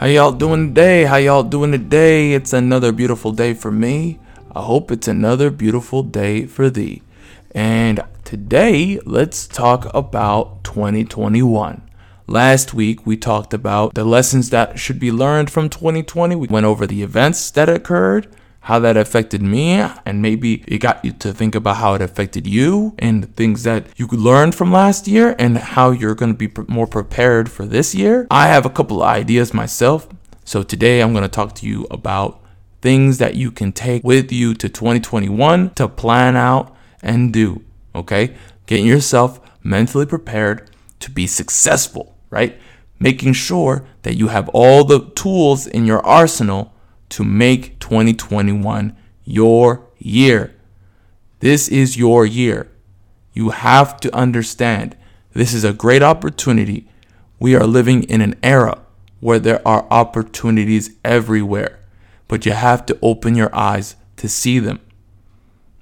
How y'all doing today? How y'all doing today? It's another beautiful day for me. I hope it's another beautiful day for thee. And today, let's talk about 2021. Last week, we talked about the lessons that should be learned from 2020. We went over the events that occurred how that affected me, and maybe it got you to think about how it affected you and things that you learned from last year and how you're going to be more prepared for this year. I have a couple of ideas myself. So today I'm going to talk to you about things that you can take with you to 2021 to plan out and do. Okay? Getting yourself mentally prepared to be successful, right? Making sure that you have all the tools in your arsenal to make 2021 your year. This is your year. You have to understand this is a great opportunity. We are living in an era where there are opportunities everywhere, but you have to open your eyes to see them.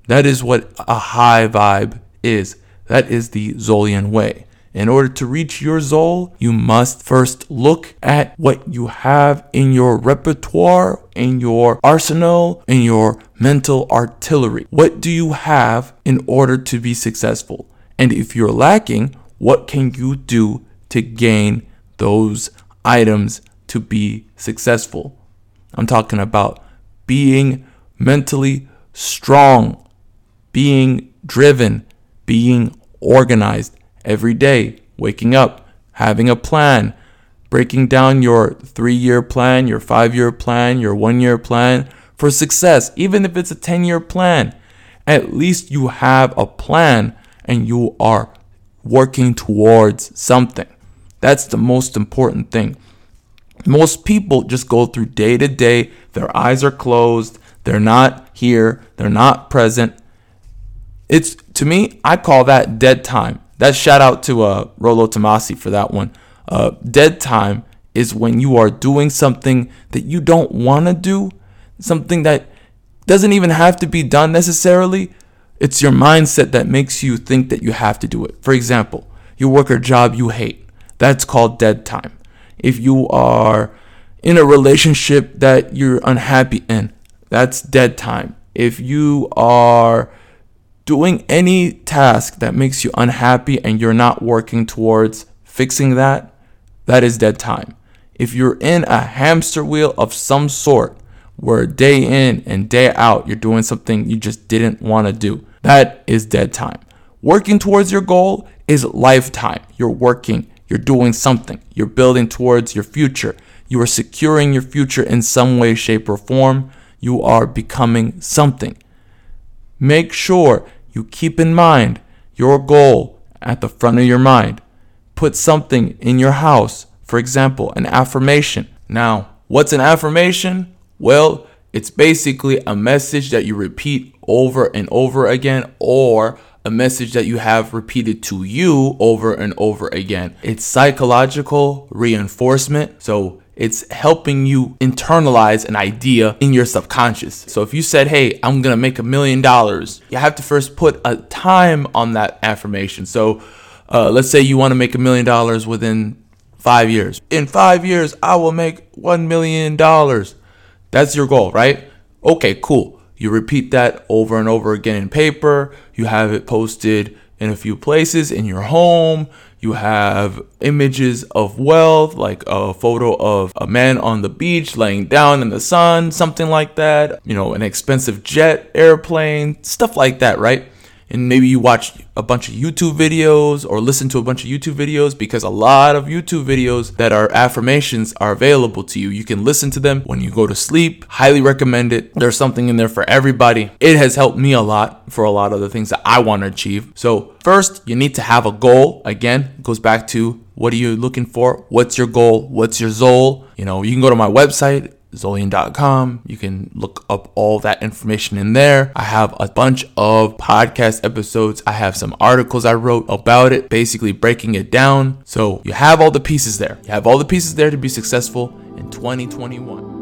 That is what a high vibe is. That is the Zolyin way. In order to reach your Zol, you must first look at what you have in your repertoire, in your arsenal, in your mental artillery. What do you have in order to be successful? And if you're lacking, what can you do to gain those items to be successful? I'm talking about being mentally strong, being driven, being organized, every day, waking up, having a plan, breaking down your three year plan, your five year plan, your one year plan for success, even if it's a 10 year plan. At least you have a plan and you are working towards something. That's the most important thing. Most people just go through day to day, their eyes are closed, they're not here, they're not present. It's to me, I call that dead time. That shout out to uh, Rollo Tomassi for that one. Uh, dead time is when you are doing something that you don't want to do, something that doesn't even have to be done necessarily. It's your mindset that makes you think that you have to do it. For example, you work a job you hate. That's called dead time. If you are in a relationship that you're unhappy in, that's dead time. If you are doing any task that makes you unhappy and you're not working towards fixing that, that is dead time. If you're in a hamster wheel of some sort where day in and day out you're doing something you just didn't want to do, that is dead time. Working towards your goal is live time. You're working, you're doing something, you're building towards your future. You are securing your future in some way, shape, or form. You are becoming something. Make sure you keep in mind your goal at the front of your mind. Put something in your house, for example, an affirmation. Now, what's an affirmation? Well, it's basically a message that you repeat over and over again, or a message that you have repeated to you over and over again. It's psychological reinforcement. So it's helping you internalize an idea in your subconscious. So if you said, Hey, I'm gonna make a million dollars, you have to first put a time on that affirmation. So uh, let's say you wanna make a million dollars within five years. In five years, I will make one million dollars. That's your goal, right? Okay, cool. You repeat that over and over again in paper, you have it posted in a few places in your home. You have images of wealth, like a photo of a man on the beach laying down in the sun, something like that. You know, an expensive jet, airplane, stuff like that, right? And maybe you watch a bunch of YouTube videos or listen to a bunch of YouTube videos because a lot of YouTube videos that are affirmations are available to you. You can listen to them when you go to sleep. Highly recommend it. There's something in there for everybody. It has helped me a lot for a lot of the things that I want to achieve. So, first, you need to have a goal. Again, it goes back to what are you looking for? What's your goal? What's your Zol? You know, you can go to my website, Zolyin.com. You can look up all that information in there. I have a bunch of podcast episodes. I have some articles I wrote about it, basically breaking it down. So you have all the pieces there. You have all the pieces there to be successful in 2021.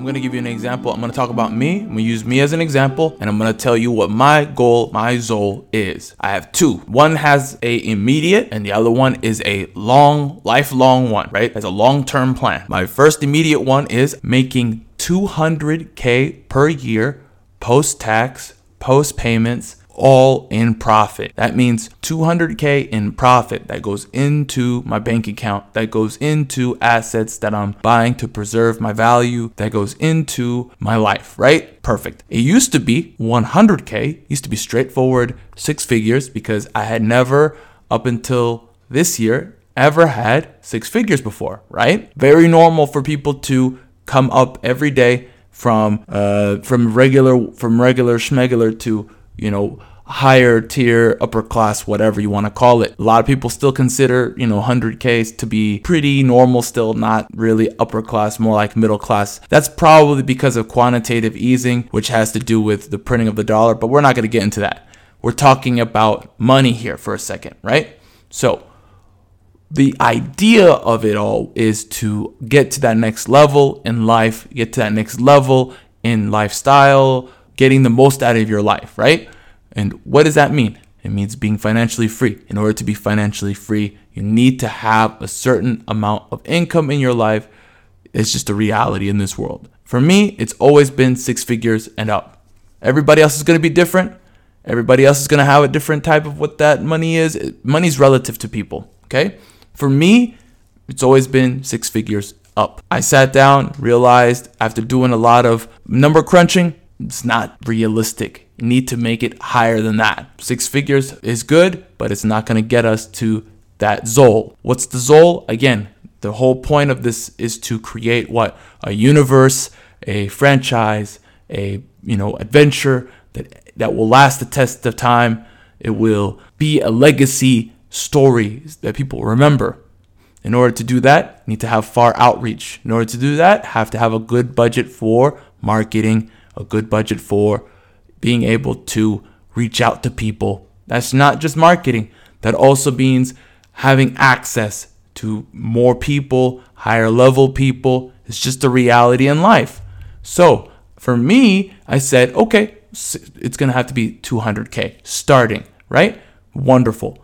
I'm gonna give you an example. I'm gonna talk about me. I'm gonna use me as an example, and I'm gonna tell you what my goal, my Zol is. I have two. One has a immediate, and the other one is a long, lifelong one, right? As a long-term plan. My first immediate one is making 200k per year post-tax, post-payments all in profit. That means 200K in profit that goes into my bank account, that goes into assets that I'm buying to preserve my value, that goes into my life, right? Perfect. It used to be 100K, used to be straightforward six figures because I had never, up until this year, ever had six figures before, right? Very normal for people to come up every day from uh, from regular from regular schmegular to you know higher tier, upper class, whatever you want to call it. A lot of people still consider, you know, 100Ks to be pretty normal, still not really upper class, more like middle class. That's probably because of quantitative easing, which has to do with the printing of the dollar, but we're not going to get into that. We're talking about money here for a second, right? So, the idea of it all is to get to that next level in life, get to that next level in lifestyle, getting the most out of your life, right? And what does that mean? It means being financially free. In order to be financially free, you need to have a certain amount of income in your life. It's just a reality in this world. For me, it's always been six figures and up. Everybody else is going to be different. Everybody else is going to have a different type of what that money is. Money's relative to people, okay? For me, it's always been six figures up. I sat down, realized after doing a lot of number crunching, it's not realistic need to make it higher than that. Six figures is good, but it's not going to get us to that Zol. What's the Zol? Again, the whole point of this is to create what? A universe, a franchise, a you know, adventure that that will last the test of time. It will be a legacy story that people remember. In order to do that, need to have far outreach. In order to do that, have to have a good budget for marketing, a good budget for being able to reach out to people. That's not just marketing, that also means having access to more people, higher level people. It's just a reality in life. So for me, I said, okay, it's going to have to be 200K starting, right? Wonderful.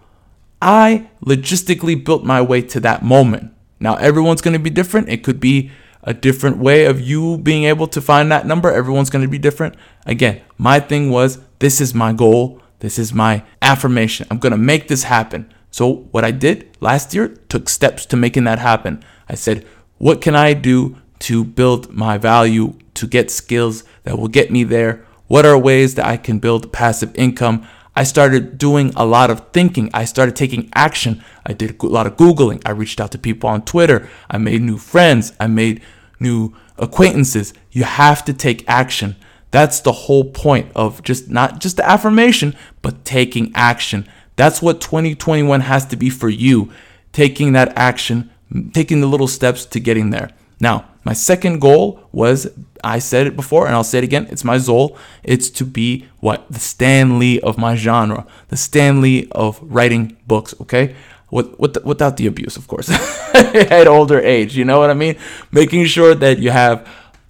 I logistically built my way to that moment. Now, everyone's going to be different. It could be a different way of you being able to find that number. Everyone's going to be different. Again, my thing was this is my goal. This is my affirmation. I'm going to make this happen. So, what I did last year took steps to making that happen. I said, what can I do to build my value, to get skills that will get me there? What are ways that I can build passive income? I started doing a lot of thinking. I started taking action. I did a lot of Googling. I reached out to people on Twitter. I made new friends. I made new acquaintances. You have to take action. That's the whole point of just not just the affirmation, but taking action. That's what 2021 has to be for you. Taking that action, taking the little steps to getting there. Now, my second goal was I said it before and I'll say it again. It's my Zol. It's to be what? The Stan Lee of my genre, the Stan Lee of writing books, okay? With, with without the abuse, of course, at older age. You know what I mean? Making sure that you have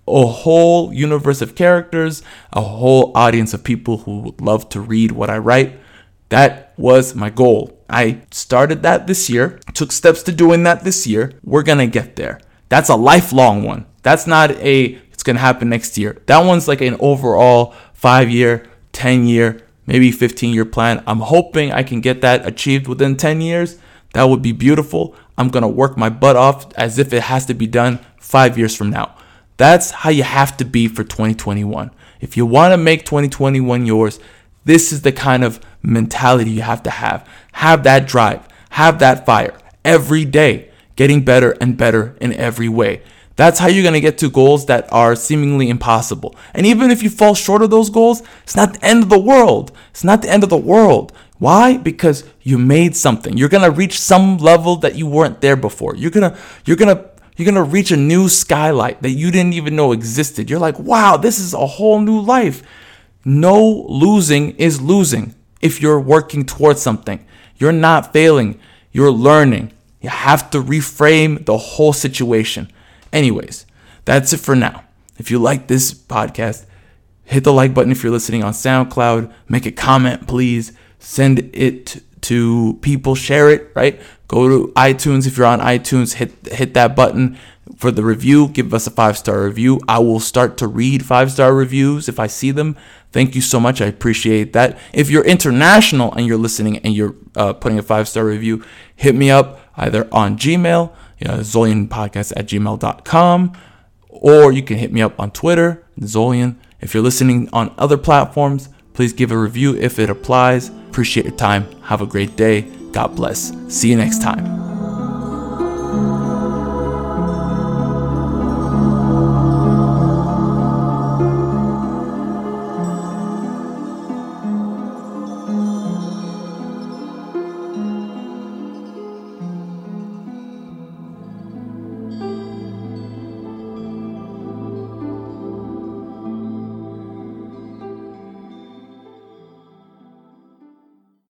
a whole universe of characters, a whole audience of people who would love to read what I write. That was my goal. I started that this year, took steps to doing that this year. We're gonna get there. That's a lifelong one. That's not a, it's gonna happen next year. That one's like an overall five year, 10 year, maybe 15 year plan. I'm hoping I can get that achieved within 10 years. That would be beautiful. I'm going to work my butt off as if it has to be done five years from now. That's how you have to be for 2021. If you want to make 2021 yours, this is the kind of mentality you have to have. Have that drive, have that fire every day, getting better and better in every way. That's how you're going to get to goals that are seemingly impossible. And even if you fall short of those goals, it's not the end of the world. It's not the end of the world. Why? Because you made something. You're to reach some level that you weren't there before. You're to you're to you're to reach a new skylight that you didn't even know existed. You're like, "Wow, this is a whole new life." No losing is losing if you're working towards something. You're not failing. You're learning. You have to reframe the whole situation. Anyways, that's it for now. If you like this podcast, hit the like button if you're listening on SoundCloud. Make a comment, please. Send it to people, share it, right? Go to iTunes if you're on iTunes, hit hit that button for the review. Give us a five star review. I will start to read five star reviews if I see them. Thank you so much. I appreciate that. If you're international and you're listening and you're uh, putting a five star review, hit me up either on Gmail, you know, Zolyin at gmail.com, or you can hit me up on Twitter, Zolyin. If you're listening on other platforms, please give a review if it applies. Appreciate your time. Have a great day. God bless. See you next time.